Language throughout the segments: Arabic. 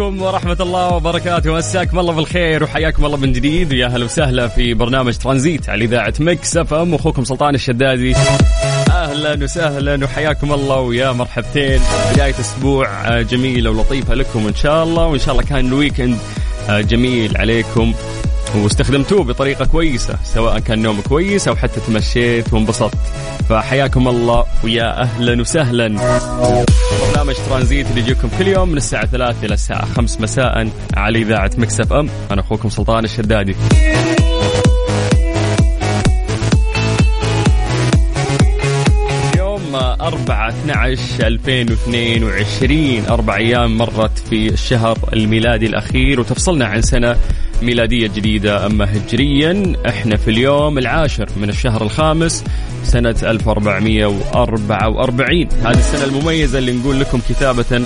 عليكم ورحمة الله وبركاته. مساكم الله بالخير وحياكم الله من جديد. ويا هلا وسهلا في برنامج ترانزيت على إذاعة Mix FM. أخوكم سلطان الشدادي. أهلا وسهلا وحياكم الله ويا مرحبتين. بداية أسبوع جميلة ولطيفة لكم إن شاء الله. وإن شاء الله كان ال weekend جميل عليكم. واستخدمتوه بطريقة كويسة سواء كان نوم كويس أو حتى تمشيت وانبسطت. فحياكم الله ويا أهلا وسهلا. برنامج ترانزيت اللي يجيكم كل يوم من الساعة 3 إلى الساعة 5 مساء على إذاعة مكسف أم. أنا أخوكم سلطان الشدادي. 4 12 2022 أربع أيام مرت في الشهر الميلادي الأخير وتفصلنا عن سنة ميلادية جديدة. أما هجريا إحنا في اليوم العاشر من الشهر الخامس سنة 1444 هذه السنة المميزة اللي نقول لكم كتابة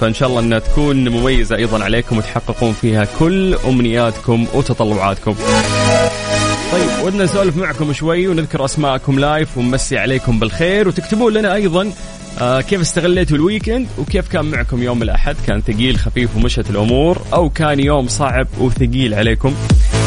فإن شاء الله أنها تكون مميزة أيضا عليكم وتحققون فيها كل أمنياتكم وتطلعاتكم. ودنا نسولف معكم شوي ونذكر أسماءكم live ونمسي عليكم بالخير. وتكتبون لنا أيضا آه كيف استغليتوا ال weekend وكيف كان معكم يوم الأحد؟ كان ثقيل خفيف ومشت الأمور أو كان يوم صعب وثقيل عليكم؟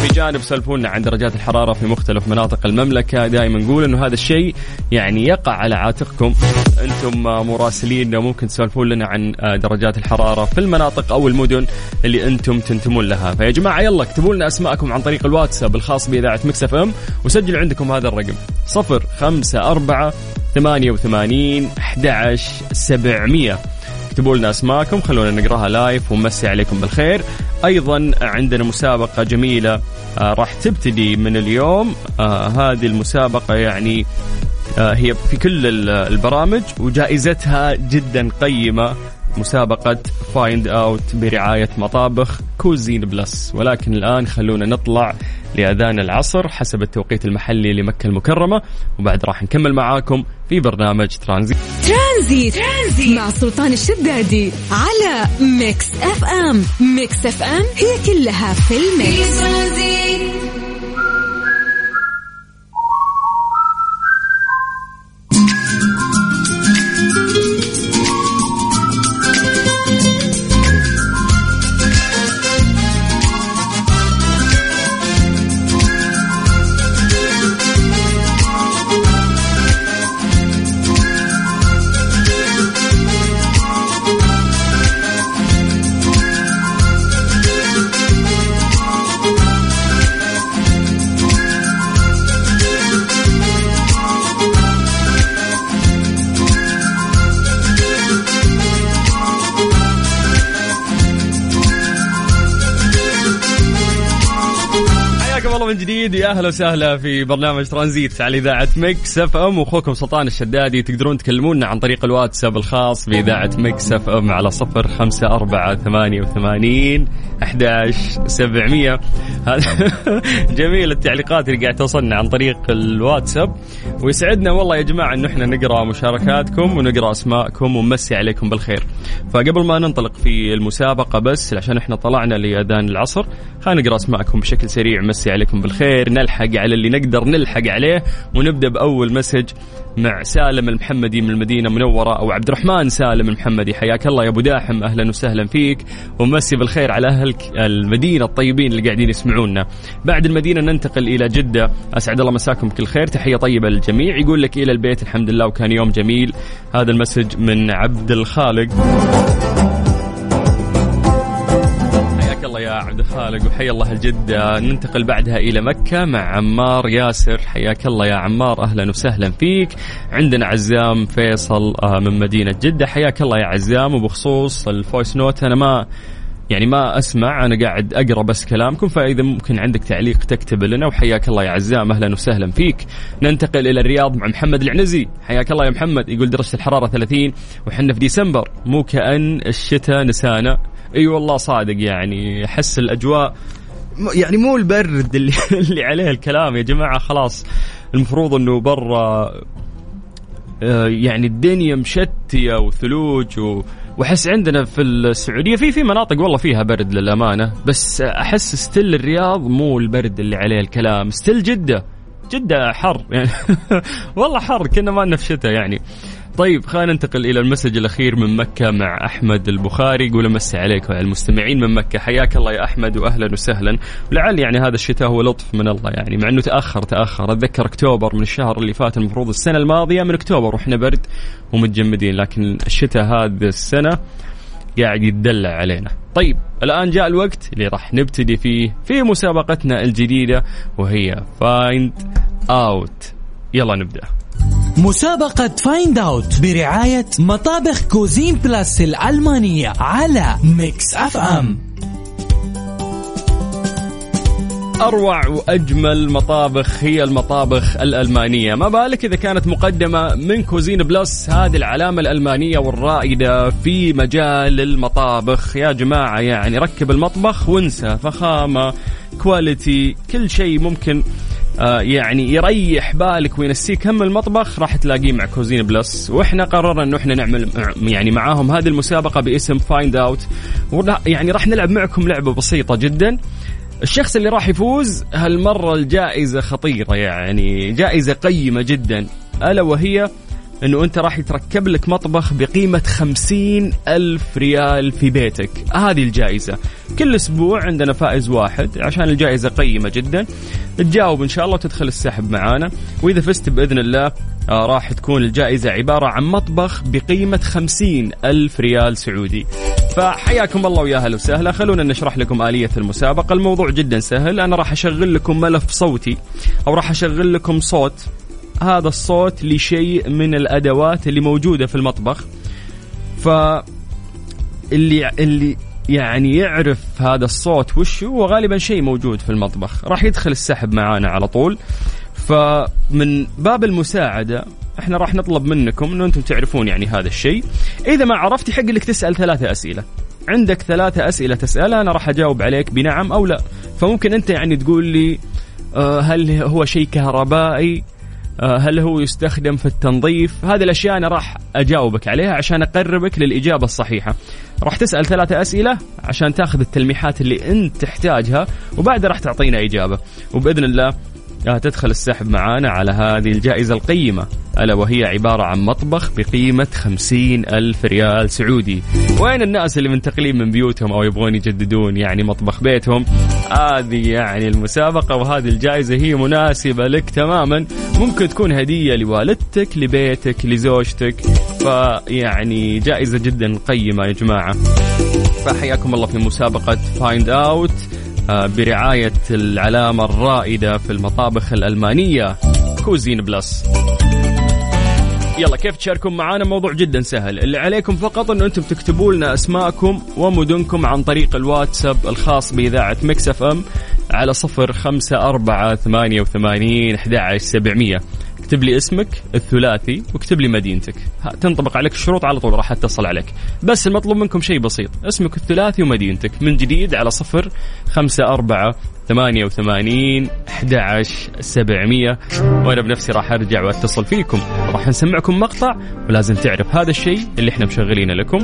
في جانب سولفونا عن درجات الحرارة في مختلف مناطق المملكة. دائما نقول إنه هذا الشيء يعني يقع على عاتقكم. أنتم آه، مراسلين ممكن تسولفون لنا عن آه، درجات الحرارة في المناطق أو المدن اللي أنتم تنتمون لها. فيا جماعة يلا اكتبوا لنا أسماءكم عن طريق الواتساب الخاص بإذاعة Mix FM وسجلوا عندكم هذا الرقم 054 88 11 700 اكتبوا لنا أسماءكم خلونا نقراها live ونمسي عليكم بالخير. أيضا عندنا مسابقة جميلة آه راح تبتدي من اليوم. آه هذه المسابقة يعني آه هي في كل ال- البرامج وجائزتها جدا قيمة. مسابقة Find Out برعاية مطابخ كوزين بلس ولكن الآن خلونا نطلع لأذان العصر حسب التوقيت المحلي لمكة المكرمة. وبعد راح نكمل معاكم في برنامج ترانزيت ترانزيت, ترانزيت مع سلطان الشدادي على ميكس اف ام ميكس اف ام هي كلها في الميكس. في أهلا وسهلا في برنامج ترانزيت على إذاعة مكس إف إم. واخوكم سلطان الشدادي تقدرون تكلمونا عن طريق الواتساب الخاص بإذاعة مكس إف إم على صفر خمسة أربعة ثمانية وثمانين أحداش سبعمية. هذا جميل التعليقات اللي قاعد توصلنا عن طريق الواتساب. ويسعدنا والله يا جماعة انه إحنا نقرأ مشاركاتكم ونقرأ أسماءكم ونمسي عليكم بالخير. فقبل ما ننطلق في المسابقة بس عشان إحنا طلعنا لأذان العصر خلينا نقرأ أسماءكم بشكل سريع مسي عليكم بالخير. نلحق على اللي نقدر نلحق عليه ونبدأ بأول message مع سالم المحمدي من المدينة المنورة أو عبد الرحمن سالم المحمدي. حياك الله يا أبو داحم أهلا وسهلا فيك ومسي بالخير على أهل المدينة الطيبين اللي قاعدين يسمعونا. بعد المدينة ننتقل إلى جدة. أسعد الله مساكم بكل خير. تحية طيبة للجميع. يقول لك إلى البيت الحمد لله وكان يوم جميل. هذا المسج من عبد الخالق. عبد الخالق وحيا الله الجدة. ننتقل بعدها إلى مكة مع عمار ياسر. حياك الله يا عمار. أهلا وسهلا فيك. عندنا عزام فيصل آه، من مدينة جدة. حياك الله يا عزام. وبخصوص ال voice note أنا ما يعني ما أسمع أنا قاعد أقرأ بس كلامكم فإذا ممكن عندك تعليق تكتب لنا. وحياك الله يا عزام. أهلا وسهلا فيك. ننتقل إلى الرياض مع محمد العنزي. حياك الله يا محمد. يقول درجة الحرارة 30 وحنا في ديسمبر. مو كأن الشتاء نسانا. إي أيوة والله صادق يعني احس الأجواء يعني مو البرد اللي, اللي عليه الكلام يا جماعة خلاص. المفروض إنه برا آه، يعني الدنيا مشتية وثلوج و وأحس عندنا في السعودية في في مناطق والله فيها برد للأمانة بس أحس still الرياض مو البرد اللي عليه الكلام still جدة. جدة حر يعني والله حر كنا ما في شتاء يعني. طيب خلينا ننتقل إلى ال message الأخير من مكة مع أحمد البخاري. يقول امسي عليك وعلى المستمعين من مكة. حياك الله يا أحمد واهلا وسهلا. ولعل يعني هذا الشتاء هو لطف من الله يعني مع إنه تأخر تأخر. أتذكر أكتوبر من الشهر اللي فات المفروض السنة الماضية من أكتوبر وإحنا برد ومتجمدين لكن الشتاء هذه السنة قاعد يتدلع علينا. طيب الآن جاء الوقت اللي راح نبتدي فيه في مسابقتنا الجديدة وهي Find Out يلا نبدأ. مسابقة Find Out برعاية مطابخ كوزين بلاس الألمانية على ميكس اف ام أروع وأجمل مطابخ هي المطابخ الألمانية. ما بالك إذا كانت مقدمة من كوزين بلس هذه العلامة الألمانية والرائدة في مجال المطابخ. يا جماعة يعني ركب المطبخ وانسى. فخامة quality كل شيء ممكن يعني يريح بالك وينسيك هم المطبخ راح تلاقيه مع كوزين بلس. وإحنا قررنا إنه إحنا نعمل يعني معاهم هذه المسابقة باسم Find Out يعني راح نلعب معكم لعبة بسيطة جدا. الشخص اللي راح يفوز هالمرة الجائزة خطيرة يعني جائزة قيمة جدا. ألا وهي إنه أنت راح يتركب لك مطبخ بقيمة خمسين ألف ريال في بيتك. هذه الجائزة. كل أسبوع عندنا فائز واحد عشان الجائزة قيمة جدا. تجاوب إن شاء الله وتدخل السحب معانا. وإذا فزت بإذن الله آه راح تكون الجائزة عبارة عن مطبخ بقيمة خمسين ألف ريال سعودي. فحياكم الله ويا أهلا وسهلا. خلونا نشرح لكم آلية المسابقة. الموضوع جدا سهل. أنا راح أشغل لكم ملف صوتي أو راح أشغل لكم صوت. هذا الصوت لشيء من الأدوات اللي موجودة في المطبخ. ف اللي اللي يعني يعرف هذا الصوت وش هو غالبا شيء موجود في المطبخ. راح يدخل السحب معانا على طول. فمن باب المساعدة إحنا راح نطلب منكم إنه أنتم تعرفون يعني هذا الشيء. إذا ما عرفت يحق لك تسأل ثلاثة أسئلة. عندك ثلاثة أسئلة تسالها أنا راح أجاوب عليك بنعم أو لا. فممكن أنت يعني تقول لي آه، هل هو شيء كهربائي؟ هل هو يستخدم في التنظيف؟ هذه الأشياء أنا راح أجاوبك عليها عشان أقربك للإجابة الصحيحة. راح تسأل ثلاثة أسئلة عشان تأخذ التلميحات اللي أنت تحتاجها وبعدها راح تعطينا إجابة. وبإذن الله تدخل السحب معانا على هذه الجائزة القيمة. ألا وهي عبارة عن مطبخ بقيمة خمسين ألف ريال سعودي. وين الناس اللي منتقلين من بيوتهم أو يبغون يجددون يعني مطبخ بيتهم؟ هذه يعني المسابقة وهذه الجائزة هي مناسبة لك تماما. ممكن تكون هدية لوالدتك لبيتك لزوجتك. فيعني جائزة جدا قيمة يا جماعة. فحياكم الله في مسابقة Find Out برعاية العلامة الرائدة في المطابخ الألمانية كوزين بلس. يلا كيف تشاركون معنا موضوع جدا سهل. اللي عليكم فقط إنه أنتم تكتبوا لنا أسماءكم ومدنكم عن طريق الواتساب الخاص بإذاعة مكس أف أم على صفر خمسة أربعة ثمانية وثمانين أحد سبعمية. اكتب لي اسمك الثلاثي واكتب لي مدينتك. تنطبق عليك الشروط على طول راح اتصل عليك. بس المطلوب منكم شيء بسيط. اسمك الثلاثي ومدينتك. من جديد على صفر خمسة أربعة ثمانية وثمانين أحد سبعمية. وأنا بنفسي راح أرجع وأتصل فيكم. راح نسمعكم مقطع ولازم تعرف هذا الشيء اللي إحنا مشغلينه لكم.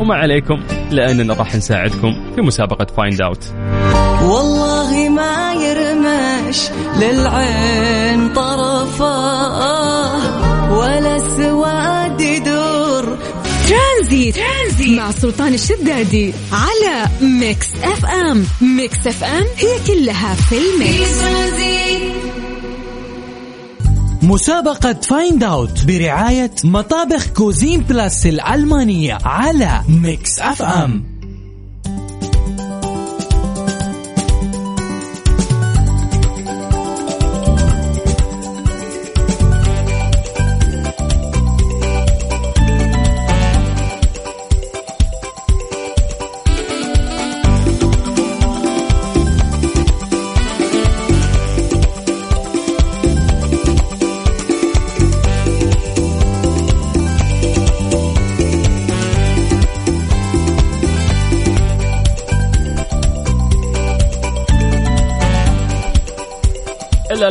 وما عليكم لأننا راح نساعدكم في مسابقة Find Out والله ما يرمش للعين طرفه ترانزيت, ترانزيت. مع سلطان الشدادي على ميكس اف ام ميكس اف ام هي كلها في الميكس. مسابقة Find Out برعاية مطابخ كوزين بلاس الألمانية على ميكس اف ام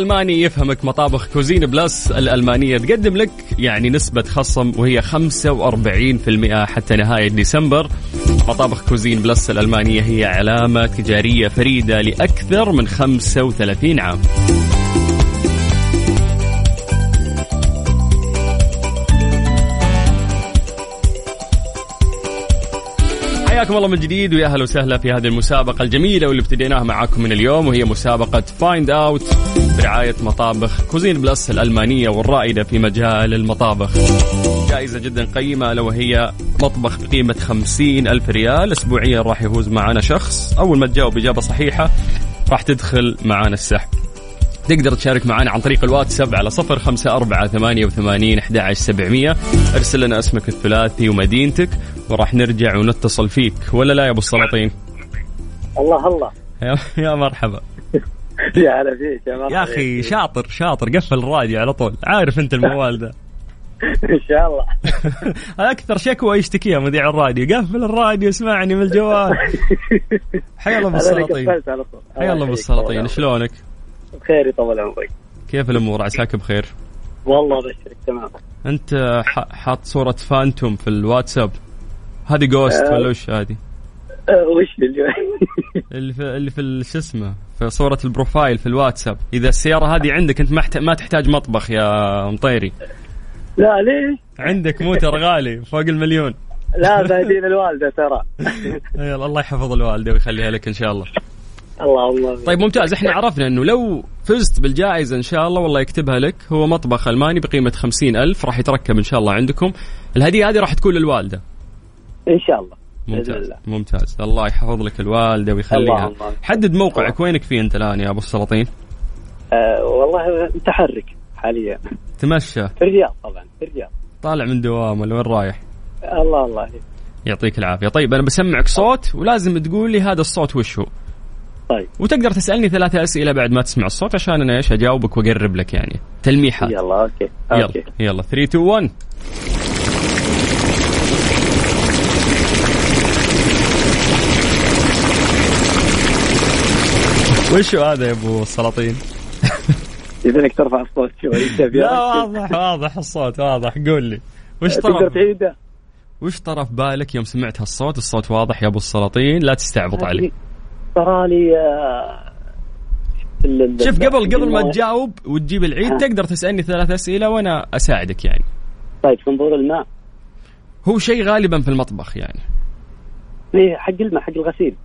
الألماني يفهمك مطابخ كوزين بلس الألمانية تقدم لك يعني نسبة خصم وهي 45% حتى نهاية ديسمبر. مطابخ كوزين بلس الألمانية هي علامة تجارية فريدة لأكثر من 35 عام. حياكم الله من جديد ويا أهلا وسهلا في هذه المسابقة الجميلة واللي ابتديناها معاكم من اليوم وهي مسابقة Find Out برعاية مطابخ كوزين بلس الألمانية والرائدة في مجال المطابخ. جائزة جدا قيمة ألا وهي مطبخ بقيمة خمسين ألف ريال. أسبوعيا راح يفوز معنا شخص. أول ما تجاوب إجابة صحيحة راح تدخل معنا السحب. تقدر تشارك معنا عن طريق الواتساب على صفر خمسة أربعة ثمانية وثمانين أحد سبعمية. أرسل لنا اسمك الثلاثي ومدينتك وراح نرجع ونتصل فيك. ولا لا يا أبو السلاطين؟ الله الله. يا, يا مرحبا. يا هلا فيك يا أخي شاطر شاطر. قفل الراديو على طول. عارف أنت الموال ده إن شاء الله. أكثر شكوى يشتكيها مذيع الراديو. قفل الراديو اسمعني من الجوال. حيا الله أبو السلاطين. حيا الله أبو السلاطين. شلونك؟ بخير يطول عمرك. كيف الأمور؟ عساك بخير؟ والله ابشرك تمام. أنت حاط صورة فانتوم في الواتساب. هذه Ghost آه. ولا وش هذه؟ أه، وش اللي اللي في اللي في شو اسمه؟ في صورة ال profile في الواتساب. إذا السيارة هذه عندك أنت ما ما تحتاج مطبخ يا مطيري. لا ليش؟ عندك موتر غالي فوق المليون. لا باهدين الوالدة ترى. يلا الله يحفظ الوالدة ويخليها لك إن شاء الله. اللهم طيب ممتاز. إحنا عرفنا إنه لو فزت بالجائزة إن شاء الله والله يكتبها لك. هو مطبخ ألماني بقيمة خمسين ألف راح يتركب إن شاء الله عندكم. الهدية هذه راح تكون للوالدة. إن شاء الله. ممتاز. الله. ممتاز. الله يحفظ لك الوالدة ويخليها. حدد موقعك. وينك فيه أنت الآن يا أبو السلاطين؟ أه والله متحرك حاليا. تمشى. في الرياض طبعا في الرياض. طالع من دوام ولا وين رايح؟ الله الله. يعطيك العافية. طيب أنا بسمعك صوت ولازم تقول لي هذا الصوت وش هو. طيب. وتقدر تسألني ثلاثة أسئلة بعد ما تسمع الصوت عشان أنا إيش أجاوبك وأقرب لك يعني. تلميحات. يلا okay. يلا okay. يلا. 3 2 1 وش هو هذا يا أبو السلاطين؟ يبينك ترفع الصوت شوي لا واضح واضح الصوت واضح. قول لي. وش طرف؟ تعيده؟ وش طرف بالك يوم سمعت هالصوت؟ الصوت واضح يا أبو السلاطين لا تستعبط علي. ترى لي آه، شوف قبل قبل ما. تجاوب وتجيب العيد ها. تقدر تسألني ثلاث أسئلة وأنا أساعدك يعني. طيب صنبور الماء. هو شيء غالبا في المطبخ يعني. إيه حق الماء حق الغسيل.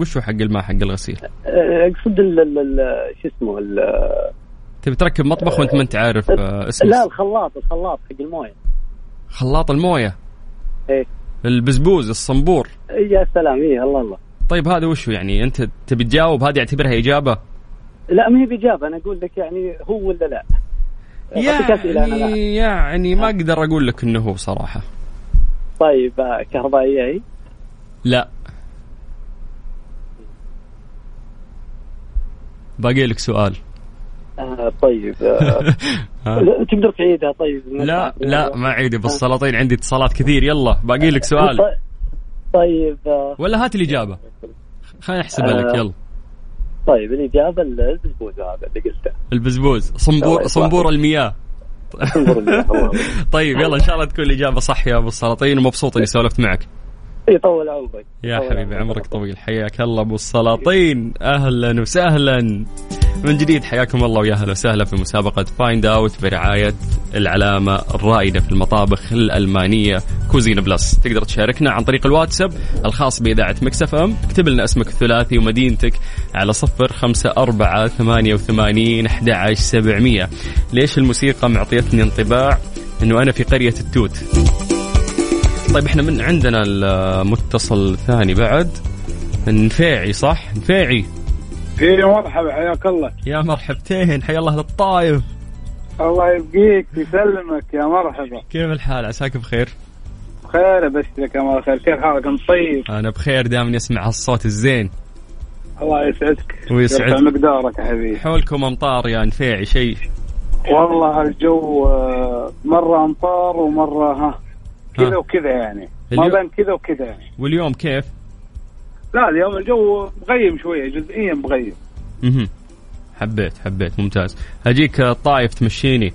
وش هو حق الماء حق الغسيل؟ آه، أقصد ال- ال- ال- شو اسمه ال- تبي تركب مطبخ وانت ما انت عارف آه، اسم لا الخلاط الخلاط حق الموية. خلاط الموية؟ إيه. البزبوز الصنبور. يا سلام إيه الله الله. طيب هذا وش يعني؟ أنت تبي تجاوب؟ هذه اعتبرها إجابة؟ لا ما هي بإجابة أنا أقول لك يعني هو ولا لا. يعني يعني ما أقدر أقول لك إنه هو صراحة. طيب كهربائية هي لا. باقي لك سؤال. آه طيب آه تقدر تعيدها؟ طيب لا لا ما عيدي بالسلاطين عندي اتصالات كثير. يلا باقي لك سؤال. طيب- طيب آه ولا هات الإجابة. خلينا نحسبها لك يلا. طيب الإجابة البزبوز هذا اللي قلته. البزبوز. صنبور صنبور. المياه. طيب يلا إن شاء الله تكون الإجابة صح يا أبو السلاطين ومبسوط إني سولفت معك. يطول عمرك. يا حبيبي عمرك. طويل. حياك الله أبو السلاطين. أهلا وسهلا. من جديد حياكم الله ويا أهلا وسهلا في مسابقة Find Out برعاية العلامة الرائدة في المطابخ الألمانية كوزين بلس تقدر تشاركنا عن طريق الواتساب الخاص بإذاعة مكس اف ام اكتب لنا اسمك الثلاثي ومدينتك على صفر خمسة أربعة ثمانية وثمانين أحد عشر سبعمية. ليش الموسيقى معطيتني انطباع؟ أنه أنا في قرية التوت. طيب إحنا من عندنا المتصل الثاني بعد. نفيعي صح؟ نفيعي. إيه مرحبا حياك الله. يا مرحبتين حيا الله للطايف. الله يبقيك يسلمك يا مرحبا. كيف الحال؟ عساك بخير؟ خير ابشرك يا مال خير كيف حالك؟ أنت طيب؟ أنا بخير دائما اسمع هالصوت الزين. الله يسعدك. ويسعد. يرفع مقدارك يا حبيبي. حولكم أمطار يا نفيعي شيء. والله الجو آه، مرة أمطار ومرة ها. كذا. وكذا يعني. ما بين كذا وكذا يعني. واليوم كيف؟ لا اليوم الجو مغيم شوية جزئيا مغيم. مهم. حبيت حبيت. ممتاز. هجيك الطايف تمشيني.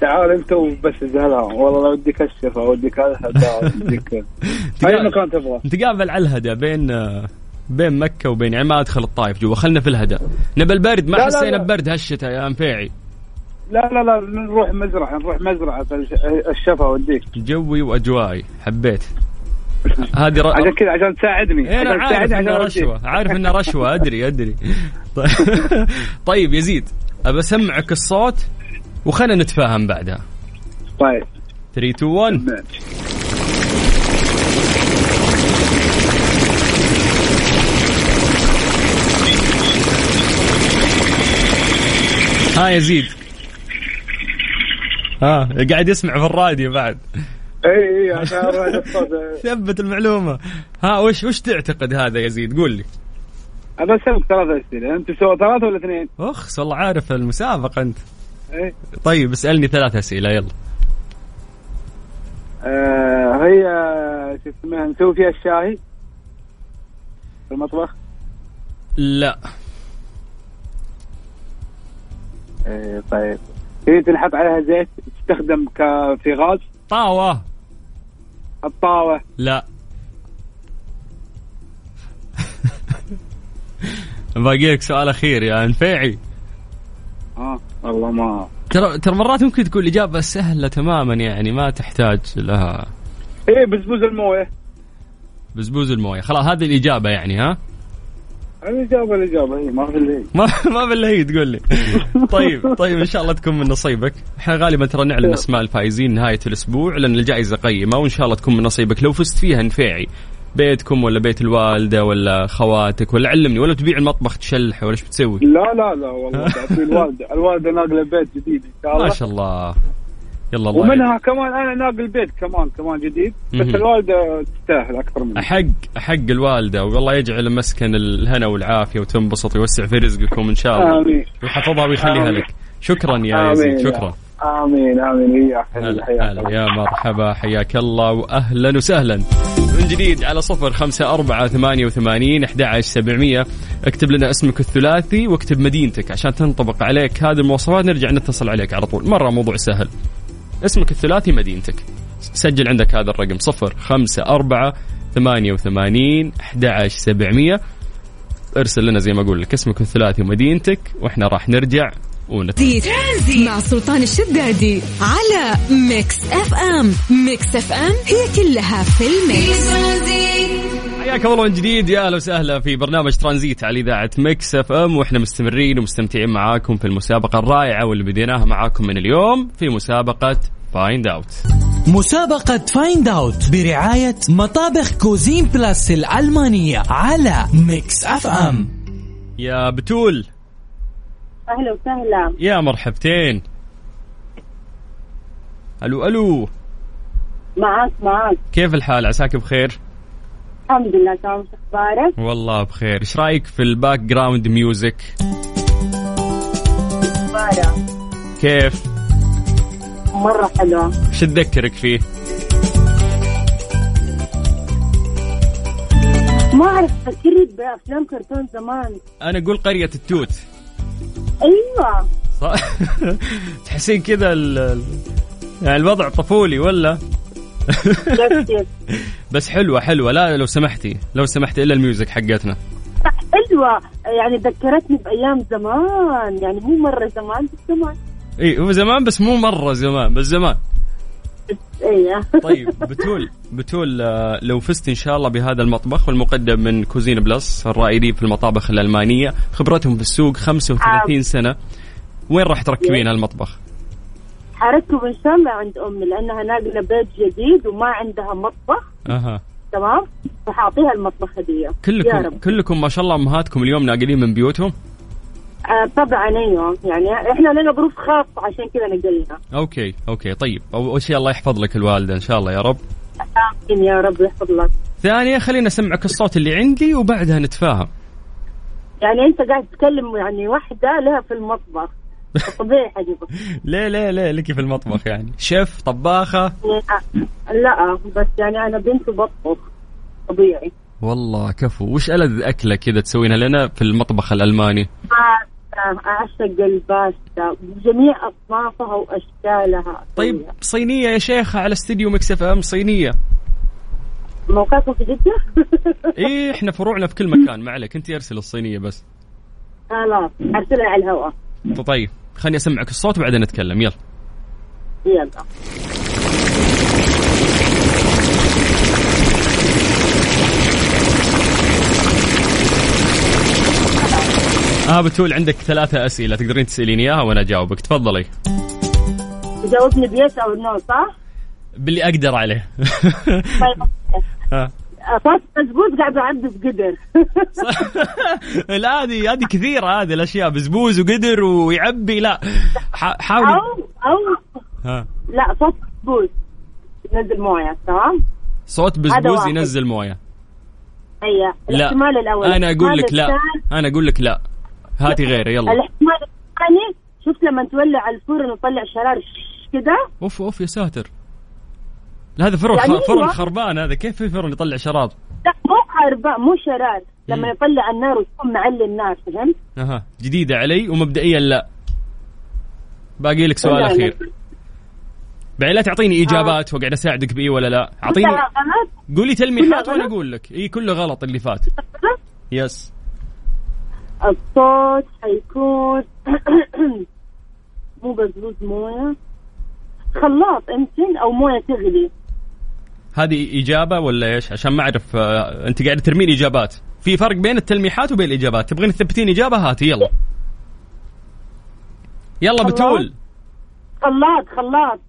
تعال انت وبس زهلان والله لو وديك الشفا وديك الهدى وديك أي مكان تبغى. نتقابل على الهدى بين بين مكة وبين يعني ما ادخل الطايف جوا. خلنا في الهدى. نبى البرد ما حسينا. ببرد هالشتاء يا نفيعي لا لا لا نروح مزرعة نروح الش- الشفا وديك جوي واجوائي حبيت. هذه ر... عشان كذا عشان تساعدني. إيه، أنا عشان عارف أوديك. رشوة. عارف انها رشوة. أدري أدري. طيب. يزيد أبى أسمعك الصوت وخلنا نتفاهم بعدها. طيب. 3 2 1 ماشي. ها يزيد. ها قاعد يسمع في الراديو بعد. إي إي عشان ثبت المعلومة. ها وش وش تعتقد هذا يزيد قول لي. أنا اسالك ثلاث اسئله أنت سوى ثلاثة ولا اثنين؟ اخس والله عارف المسابقة أنت. إيه طيب اسألني ثلاث أسئلة يلا. آه هي شو اسمها نسوي فيها الشاي في المطبخ؟ لا. إيه طيب. هي تنحط عليها زيت؟ تستخدم في غاز؟ طاوة. الطاوة. لا. باقي لك سؤال أخير يا نفيعي آه. والله ما ترى ترى مرات ممكن تكون الإجابة سهلة تماما يعني ما تحتاج لها. إيه بزبوز الموية. بزبوز الموية. خلاص هذه الإجابة يعني ها؟ الإجابة الإجابة هي ما في هي. ما ما بالله هي تقول لي. طيب طيب إن شاء الله تكون من نصيبك. إحنا غالبا ترى نعلن أسماء الفائزين نهاية الأسبوع لأن الجائزة قيمة وإن شاء الله تكون من نصيبك. لو فزت فيها نفيعي بيتكم ولا بيت الوالدة ولا خواتك ولا علمني ولا تبيع المطبخ تشلحه ولا إيش بتسوي؟ لا لا لا والله الوالدة. الوالدة ناقلة بيت جديد إن شاء الله. ما شاء الله. يلا الله ومنها كمان أنا ناقل بيت كمان كمان جديد. بس مهم. الوالدة تستاهل أكثر مني. احق أحق الوالدة. والله يجعل مسكن الهنا والعافية وتنبسط ويوسع في رزقكم إن شاء الله. آمين. ويحفظها ويخليها آمين. لك. شكرا يا يزيد. شكرا. آمين آمين. هلا حياك هلا. الله. يا مرحبا. حياك الله. واهلا وسهلا. من جديد على صفر خمسة أربعة ثمانية وثمانين أحد عشر سبعمية. اكتب لنا اسمك الثلاثي واكتب مدينتك عشان تنطبق عليك هذه المواصفات. نرجع نتصل عليك على طول. مرة موضوع سهل. اسمك الثلاثي مدينتك. سجل عندك هذا الرقم صفر خمسة أربعة ثمانية وثمانين أحد عشر سبعمية. ارسل لنا زي ما أقول لك اسمك الثلاثي ومدينتك وإحنا راح نرجع ونت... ترانزيت مع سلطان الشدادي على ميكس أف أم. ميكس أف أم هي كلها في الميكس. حياكم الله من جديد. يا أهلا وسهلا في برنامج ترانزيت على إذاعة مكس إف إم. وإحنا مستمرين ومستمتعين معاكم في المسابقة الرائعة واللي بديناها معاكم من اليوم في مسابقة Find Out. مسابقة Find Out برعاية مطابخ كوزين بلاس الألمانية على ميكس إف إم. يا بتول. أهلا وسهلا. يا مرحبتين. ألو ألو. معاك معاك. كيف الحال؟ عساك بخير؟ الحمد لله تمام شو أخبارك؟ والله بخير، إيش رأيك في ال background music؟ كيف؟ مرة حلوة إيش تذكرك فيه؟ ما أعرف فكرت بأفلام كرتون زمان أنا أقول قرية التوت. أيوه؟ تحسين كذا ال- ال- يعني الوضع طفولي ولا؟ بس حلوة حلوة. لا لو سمحتي لو سمحتي إلا ال music حقتنا. حلوة. يعني ذكرتني بأيام زمان. يعني مو مرة زمان بس زمان. اي هو زمان بس مو مرة زمان بس زمان. إيه. طيب بتول بتول آه، لو فزت إن شاء الله بهذا المطبخ والمقدم من كوزين بلس الرائدين في المطابخ الألمانية خبرتهم في السوق 35 سنة. وين راح تركبين هالمطبخ؟ حركب ان شاء الله عند أمي لأنها ناقلة بيت جديد وما عندها مطبخ. أها. تمام؟ فحاعطيها المطبخ هدية. يا كلكم رب. كلكم ما شاء الله أمهاتكم اليوم ناقلين من بيوتهم؟ آه طبعا أيوه. يعني إحنا لنا ظروف خاصة عشان كذا نقلنا. okay okay. طيب. أول شيء الله يحفظ لك الوالدة إن شاء الله يا رب. آمين يا رب يحفظ لك. ثانية خلينا اسمعك الصوت اللي عندي وبعدها نتفاهم. يعني أنت قاعد تتكلم يعني واحدة لها في المطبخ. طبيعي حبيبي ليه ليه ليه لك في المطبخ يعني. شيف طباخة؟ لا بس يعني أنا بنت بطبخ طبيعي. والله كفو. وش ألذ أكلة كذا تسوينها لنا في المطبخ الألماني؟ باستا أعشق الباستا. بجميع اصنافها وأشكالها. طيب صينية يا شيخة على استديو مكس إف إم صينية. موقعكم في جدة؟ إيه إحنا فروعنا في كل مكان. ما عليك أنت أرسل الصينية بس. خلاص أرسلها على الهواء. طيب خليني أسمعك الصوت وبعدين نتكلم. يلا. يلا. آه بتول عندك ثلاثة أسئلة تقدرين تسألين إياها وأنا أجاوبك. تفضلي. تجاوبني ب yes أو no صح؟ باللي أقدر عليه. صوت بزبوز قاعد اعبي بقدر لا هذه هذه كثيرة هذه الأشياء بزبوز وقدر ويعبي لا. ح- حاولي أو أو ها. لا صوت بزبوز نزل موية تمام؟ صوت واحد. ينزل موية. أيوه. لا. الاحتمال الأول. أنا أقول لك لا. أنا أقول لك لا. هاتي غيره يلا. الاحتمال الثاني شفت لما تولع الفرن وتطلع شرار كذا أوف أوف يا ساتر. لا هذا فرن يعني. فرن. خربان هذا. كيف في فرن يطلع شراب؟ لا مو خربان مو شرار لما. يطلع النار ويكون معلي النار فهمت؟ أها. جديدة علي ومبدئيا لا. باقي لك سؤال. أخير. بعدين لا تعطيني إجابات وأقعد أساعدك باي ولا لا؟ اعطيني قولي تلميحات وأنا؟ أقول لك. إي كله غلط اللي فات. يس. الصوت حيكون مو بزبوز موية. خلاط يمكن أو موية تغلي. هذه إجابة ولا إيش؟ عشان ما أعرف آه، أنت قاعد ترمين إجابات. في فرق بين التلميحات وبين الإجابات. تبغين تثبتين إجابة؟ هاتي يلا. يلا. بتول. خلاط خلاط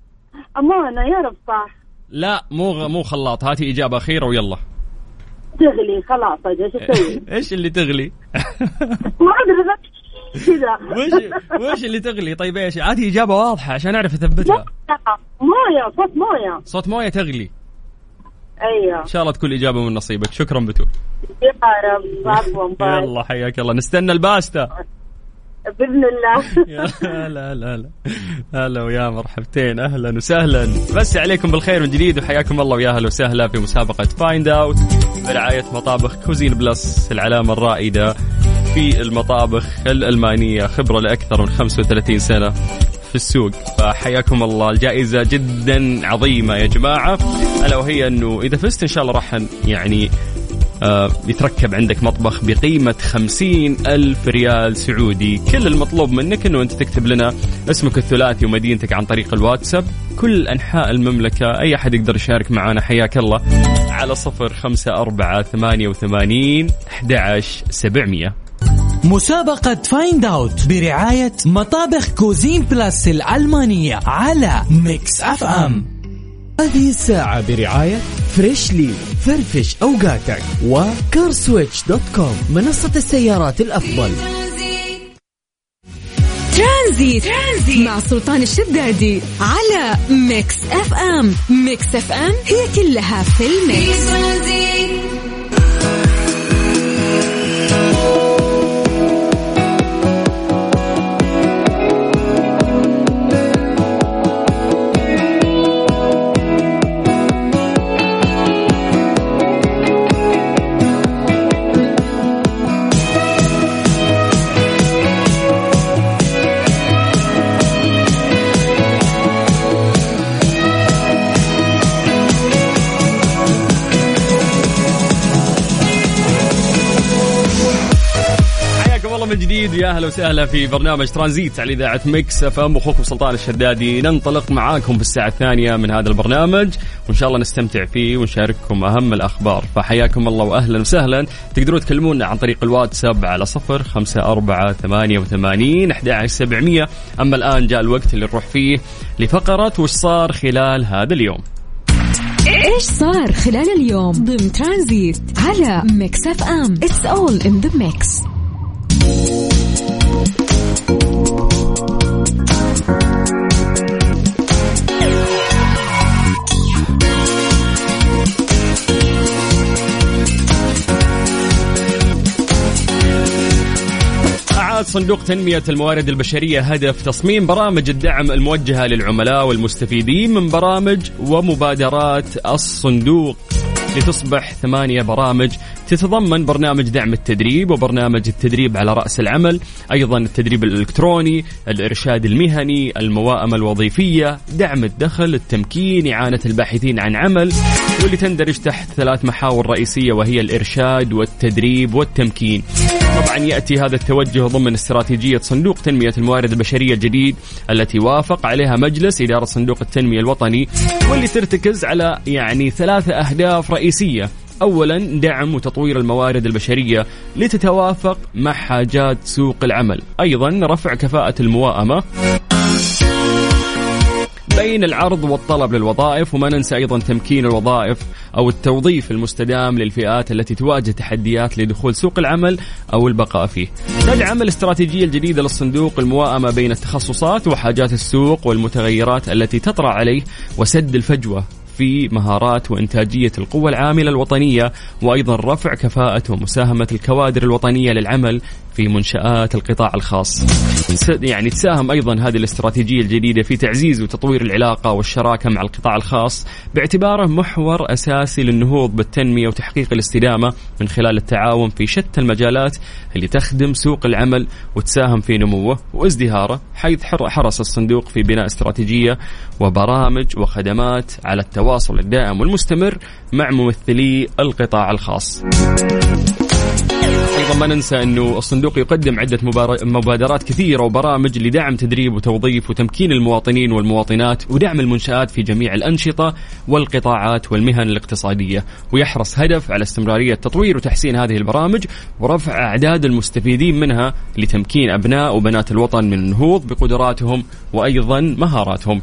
امانه يا رب صح لا مو مو خلاط. هاتي إجابة أخيرة ويلا. تغلي خلاص إيش أسوي؟ إيش اللي تغلي؟ ما أدري كذا. وش وش اللي تغلي؟ طيب إيش؟ هاتي إجابة واضحة عشان أعرف أثبتها. موية صوت موية. صوت موية تغلي. أيوه. إن شاء الله تكون اجابه من نصيبك. شكرا بتول يا رب. عفوا يلا حياك الله. نستنى الباستا بإذن الله. يا هلا هلا هلا. هلا ويا مرحبتين. أهلا وسهلا. مسا عليكم بالخير من جديد وحياكم الله ويا أهلا وسهلا في مسابقة Find Out برعاية مطابخ كوزين بلس العلامة الرائدة في المطابخ الألمانية خبرة لأكثر من 35 سنة. في السوق. فحياكم الله. الجائزة جدا عظيمة يا جماعة. ألا وهي أنه إذا فزت إن شاء الله راح يعني آه، يتركب عندك مطبخ بقيمة خمسين ألف ريال سعودي. كل المطلوب منك أنه أنت تكتب لنا اسمك الثلاثي ومدينتك عن طريق الواتساب. كل أنحاء المملكة أي أحد يقدر يشارك معنا حياك الله. على صفر خمسة أربعة ثمانية وثمانين أحد سبعمية. مسابقة Find Out برعاية مطابخ كوزين بلاس الألمانية على ميكس اف ام هذه الساعة برعاية فريشلي فرفش أوقاتك و CarSwitch dot com منصة السيارات الأفضل. ترانزيت. ترانزيت. مع سلطان الشدادي على ميكس اف ام ميكس اف ام هي كلها في الميكس. جديد يا أهلا وسهلا في برنامج ترانزيت على إذاعة Mix FM. أخوكم سلطان الشدادي ننطلق معاكم في الساعة الثانية من هذا البرنامج وإن شاء الله نستمتع فيه ونشارككم أهم الأخبار. فحياكم الله وأهلا وسهلا. تقدرون تكلمونا عن طريق الواتساب على صفر خمسة أربعة ثمانية وثمانين أحد سبعمية. أما الآن جاء الوقت اللي نروح فيه لفقرة وش صار خلال هذا اليوم. إيش صار خلال اليوم؟ ضمن ترانزيت على Mix FM. It's all in the mix صندوق تنمية الموارد البشرية هدف تصميم برامج الدعم الموجهة للعملاء والمستفيدين من برامج ومبادرات الصندوق لتصبح ثمانية برامج تتضمن برنامج دعم التدريب وبرنامج التدريب على رأس العمل أيضا التدريب الإلكتروني الإرشاد المهني المواءمة الوظيفية دعم الدخل التمكين إعانة الباحثين عن عمل واللي تندرج تحت ثلاث محاور رئيسية وهي الإرشاد والتدريب والتمكين. طبعا يأتي هذا التوجه ضمن استراتيجية صندوق تنمية الموارد البشرية الجديد التي وافق عليها مجلس إدارة صندوق التنمية الوطني واللي ترتكز على يعني ثلاثة أهداف رئيسية. اولا دعم وتطوير الموارد البشرية لتتوافق مع حاجات سوق العمل أيضا رفع كفاءة المواءمه بين العرض والطلب للوظائف وما ننسى أيضا تمكين الوظائف أو التوظيف المستدام للفئات التي تواجه تحديات لدخول سوق العمل أو البقاء فيه. تدعم الاستراتيجية الجديدة للصندوق المواءمه بين التخصصات وحاجات السوق والمتغيرات التي تطرأ عليه وسد الفجوة في مهارات وإنتاجية القوى العاملة الوطنية وأيضا رفع كفاءة ومساهمة الكوادر الوطنية للعمل في منشآت القطاع الخاص. يعني تساهم أيضا هذه الاستراتيجية الجديدة في تعزيز وتطوير العلاقة والشراكة مع القطاع الخاص باعتباره محور أساسي للنهوض بالتنمية وتحقيق الاستدامة من خلال التعاون في شتى المجالات اللي تخدم سوق العمل وتساهم في نموه وازدهاره حيث حرص الصندوق في بناء استراتيجية وبرامج وخدمات على التواصل الدائم والمستمر مع ممثلي القطاع الخاص. أيضا ما ننسى أنه الصندوق يقدم عدة مبادرات كثيرة وبرامج لدعم تدريب وتوظيف وتمكين المواطنين والمواطنات ودعم المنشآت في جميع الأنشطة والقطاعات والمهن الاقتصادية ويحرص هدف على استمرارية تطوير وتحسين هذه البرامج ورفع أعداد المستفيدين منها لتمكين أبناء وبنات الوطن من النهوض بقدراتهم وأيضا مهاراتهم.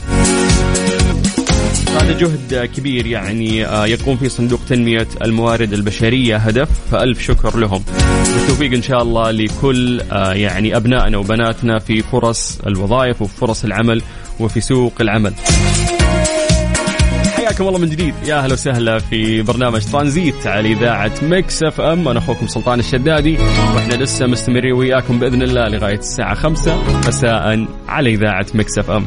هذا جهد كبير يعني آه، يقوم فيه صندوق تنمية الموارد البشرية هدف. فألف شكر لهم. بالتوفيق إن شاء الله لكل آه، يعني أبنائنا وبناتنا في فرص الوظائف وفرص العمل وفي سوق العمل. حياكم الله من جديد. يا أهلا وسهلا في برنامج ترانزيت على إذاعة Mix FM. أنا أخوكم سلطان الشدادي. وإحنا لسه مستمرين وياكم بإذن الله لغاية الساعة 5 مساء على إذاعة Mix FM.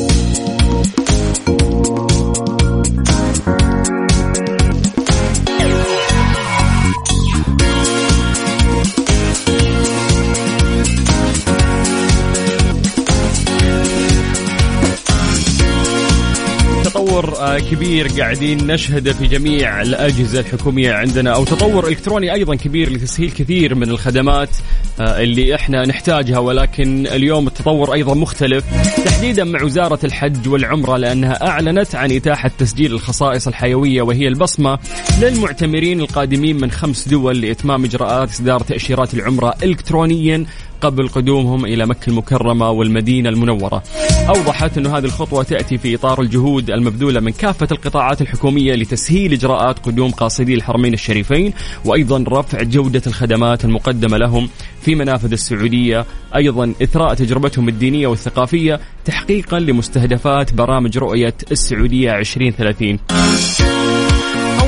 كبير قاعدين نشهده في جميع الأجهزة الحكومية عندنا أو تطور إلكتروني أيضا كبير لتسهيل كثير من الخدمات آه، اللي إحنا نحتاجها ولكن اليوم التطور أيضا مختلف. تحديدا مع وزارة الحج والعمرة لأنها أعلنت عن إتاحة تسجيل الخصائص الحيوية وهي البصمة للمعتمرين القادمين من خمس دول لإتمام إجراءات إصدار تأشيرات العمرة إلكترونيا قبل قدومهم إلى مكة المكرمة والمدينة المنورة. أوضحت أن هذه الخطوة تأتي في إطار الجهود المبذولة من كافة القطاعات الحكومية لتسهيل إجراءات قدوم قاصدي الحرمين الشريفين وأيضا رفع جودة الخدمات المقدمة لهم في منافذ السعودية. أيضا إثراء تجربتهم الدينية والثقافية تحقيقا لمستهدفات برامج رؤية السعودية 2030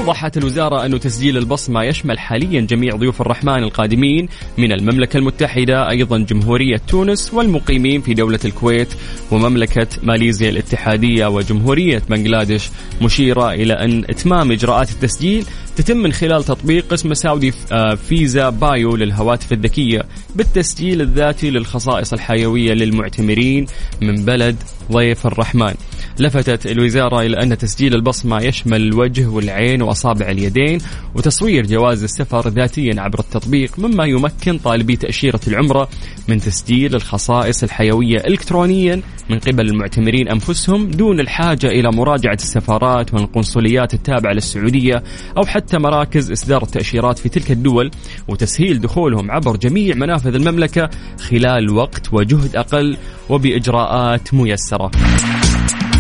أوضحت الوزارة أن تسجيل البصمة يشمل حاليا جميع ضيوف الرحمن القادمين من المملكة المتحدة أيضا جمهورية تونس والمقيمين في دولة الكويت ومملكة ماليزيا الاتحادية وجمهورية بنغلاديش. مشيرة إلى أن إتمام إجراءات التسجيل تتم من خلال تطبيق اسمه ساودي آه، فيزا بايو للهواتف الذكية بالتسجيل الذاتي للخصائص الحيوية للمعتمرين من بلد ضيف الرحمن. لفتت الوزارة إلى أن تسجيل البصمة يشمل الوجه والعين وأصابع اليدين وتصوير جواز السفر ذاتيا عبر التطبيق مما يمكن طالبي تأشيرة العمرة من تسجيل الخصائص الحيوية إلكترونيا من قبل المعتمرين أنفسهم دون الحاجة إلى مراجعة السفارات والقنصليات التابعة للسعودية أو حتى مراكز إصدار التأشيرات في تلك الدول وتسهيل دخولهم عبر جميع منافذ المملكة خلال وقت وجهد أقل وبإجراءات ميسرة.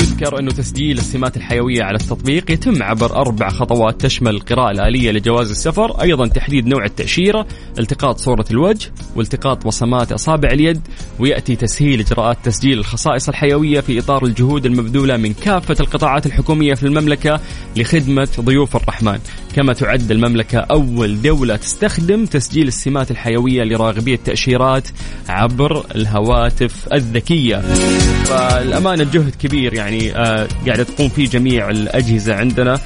يذكر أنه تسجيل السمات الحيوية على التطبيق يتم عبر أربع خطوات تشمل القراءة الآلية لجواز السفر أيضا تحديد نوع التأشيرة التقاط صورة الوجه والتقاط بصمات أصابع اليد ويأتي تسهيل إجراءات تسجيل الخصائص الحيوية في إطار الجهود المبذولة من كافة القطاعات الحكومية في المملكة لخدمة ضيوف الرحمن. كما تعد المملكة أول دولة تستخدم تسجيل السمات الحيوية لراغبي التأشيرات عبر الهواتف الذكية. فالأمانة جهد كبير يعني. آه قاعدة تقوم فيه جميع الأجهزة عندنا.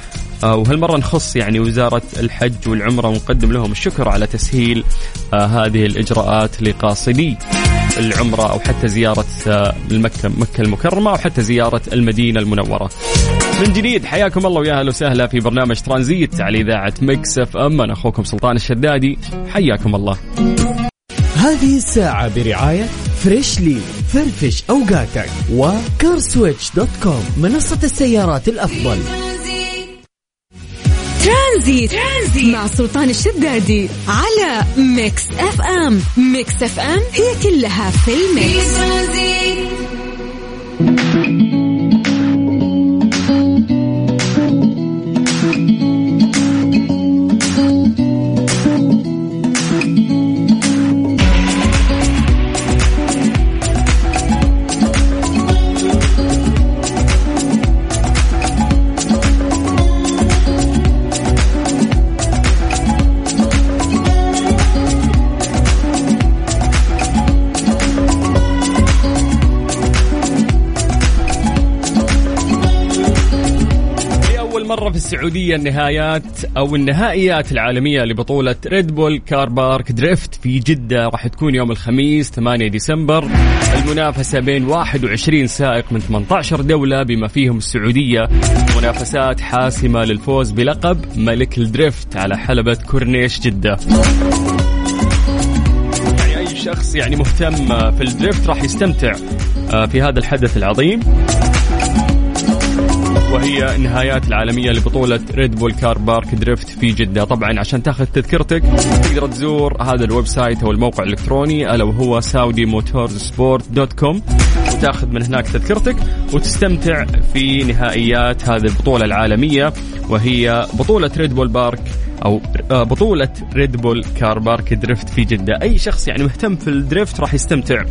آه وهالمرة نخص يعني وزارة الحج والعمرة ونقدم لهم الشكر على تسهيل آه هذه الإجراءات لقاصدي العمرة أو حتى زيارة المكة مكة المكرمة أو حتى زيارة المدينة المنورة. من جديد حياكم الله ويا أهلا وسهلا في برنامج ترانزيت على إذاعة Mix FM. أنا أخوكم سلطان الشدادي حياكم الله. هذه الساعة برعاية Freshly فرفش أوقاتك و CarSwitch dot com منصة السيارات الأفضل ترانزيت. ترانزيت مع سلطان الشدادي على Mix FM Mix FM هي كلها في ال mix السعودية النهايات أو النهائيات العالمية لبطولة Red Bull Car Park Drift في جدة. راح تكون يوم الخميس 8 ديسمبر. المنافسة بين 21 سائق من 18 دولة بما فيهم السعودية. منافسات حاسمة للفوز بلقب ملك ال drift على حلبة كورنيش جدة. يعني أي شخص يعني مهتم في ال drift راح يستمتع في هذا الحدث العظيم. وهي النهايات العالمية لبطولة Red Bull Car Park Drift في جدة. طبعا عشان تاخذ تذكرتك تقدر تزور هذا ال website أو الموقع الإلكتروني ألا وهو Saudi Motorsport dot com وتاخذ من هناك تذكرتك وتستمتع في نهائيات هذه البطولة العالمية وهي بطولة Red Bull Park أو بطولة Red Bull Car Park Drift في جدة. أي شخص يعني مهتم في ال drift راح يستمتع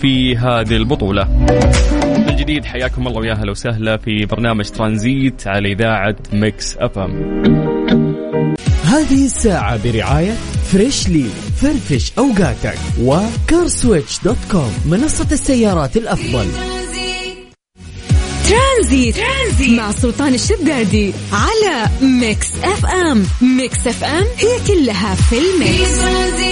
في هذه البطولة. من جديد حياكم الله ويا أهلا وسهلا في برنامج ترانزيت على إذاعة Mix FM. هذه الساعة برعاية Freshly فرفش أوقاتك و CarSwitch dot com منصة السيارات الأفضل. ترانزيت. ترانزيت مع سلطان الشدادي على Mix FM. Mix FM هي كلها في ال mix.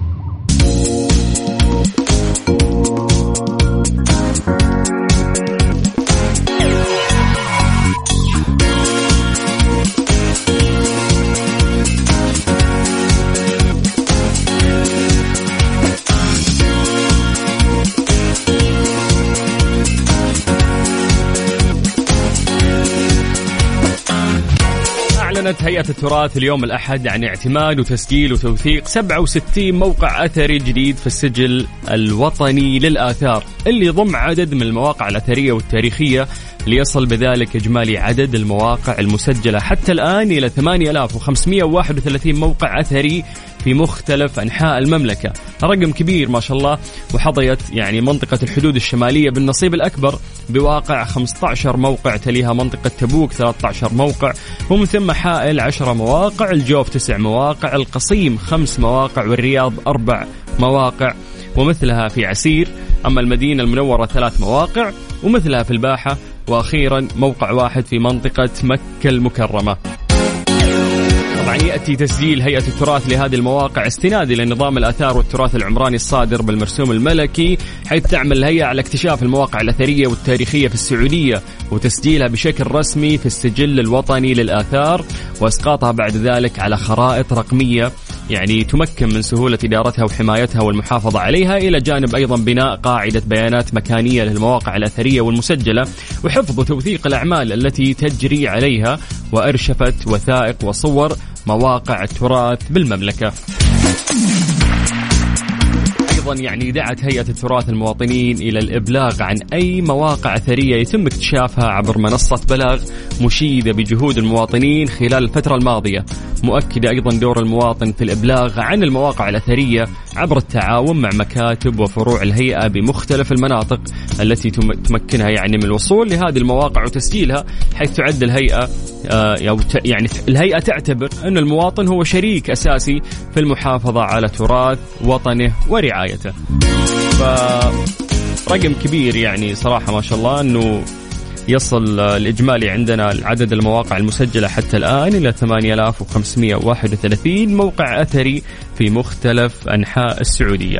أعلنت هيئة التراث اليوم الأحد عن اعتماد وتسجيل وتوثيق 67 موقع أثري جديد في السجل الوطني للآثار اللي يضم عدد من المواقع الأثرية والتاريخية ليصل بذلك إجمالي عدد المواقع المسجلة. حتى الآن إلى 8531 موقع أثري في مختلف أنحاء المملكة. رقم كبير ما شاء الله وحظيت يعني منطقة الحدود الشمالية بالنصيب الأكبر بواقع 15 موقع تليها منطقة تبوك 13 موقع ومن ثم حائل 10 مواقع الجوف 9 مواقع القصيم 5 مواقع والرياض 4 مواقع ومثلها في عسير. أما المدينة المنورة ثلاث مواقع ومثلها في الباحة وأخيرا موقع واحد في منطقة مكة المكرمة. طبعا ياتي تسجيل هيئة التراث لهذه المواقع استنادي لنظام الآثار والتراث العمراني الصادر بالمرسوم الملكي حيث تعمل الهيئة على اكتشاف المواقع الأثرية والتاريخية في السعودية وتسجيلها بشكل رسمي في السجل الوطني للآثار وأسقاطها بعد ذلك على خرائط رقمية يعني تمكن من سهولة إدارتها وحمايتها والمحافظة عليها إلى جانب أيضا بناء قاعدة بيانات مكانية للمواقع الأثرية والمسجلة وحفظ وتوثيق الأعمال التي تجري عليها وأرشفت وثائق وصور مواقع التراث بالمملكة. أيضا يعني دعت هيئة التراث المواطنين إلى الإبلاغ عن أي مواقع أثرية يتم اكتشافها عبر منصة بلاغ مشيدة بجهود المواطنين خلال الفترة الماضية. مؤكدة أيضا دور المواطن في الإبلاغ عن المواقع الأثرية عبر التعاون مع مكاتب وفروع الهيئة بمختلف المناطق التي تمكنها يعني من الوصول لهذه المواقع وتسجيلها حيث تعد الهيئة آه، يعني الهيئة تعتبر أن المواطن هو شريك أساسي في المحافظة على تراث وطنه ورعايته. ف رقم كبير يعني صراحة ما شاء الله أنه يصل الإجمالي عندنا عدد المواقع المسجلة حتى الآن إلى 8531 موقع أثري في مختلف أنحاء السعودية.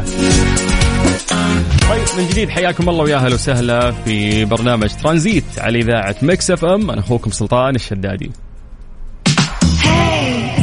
طيب من جديد حياكم الله ويا أهلا وسهلا في برنامج ترانزيت على إذاعة Mix FM. أنا أخوكم سلطان الشدادي. Hey,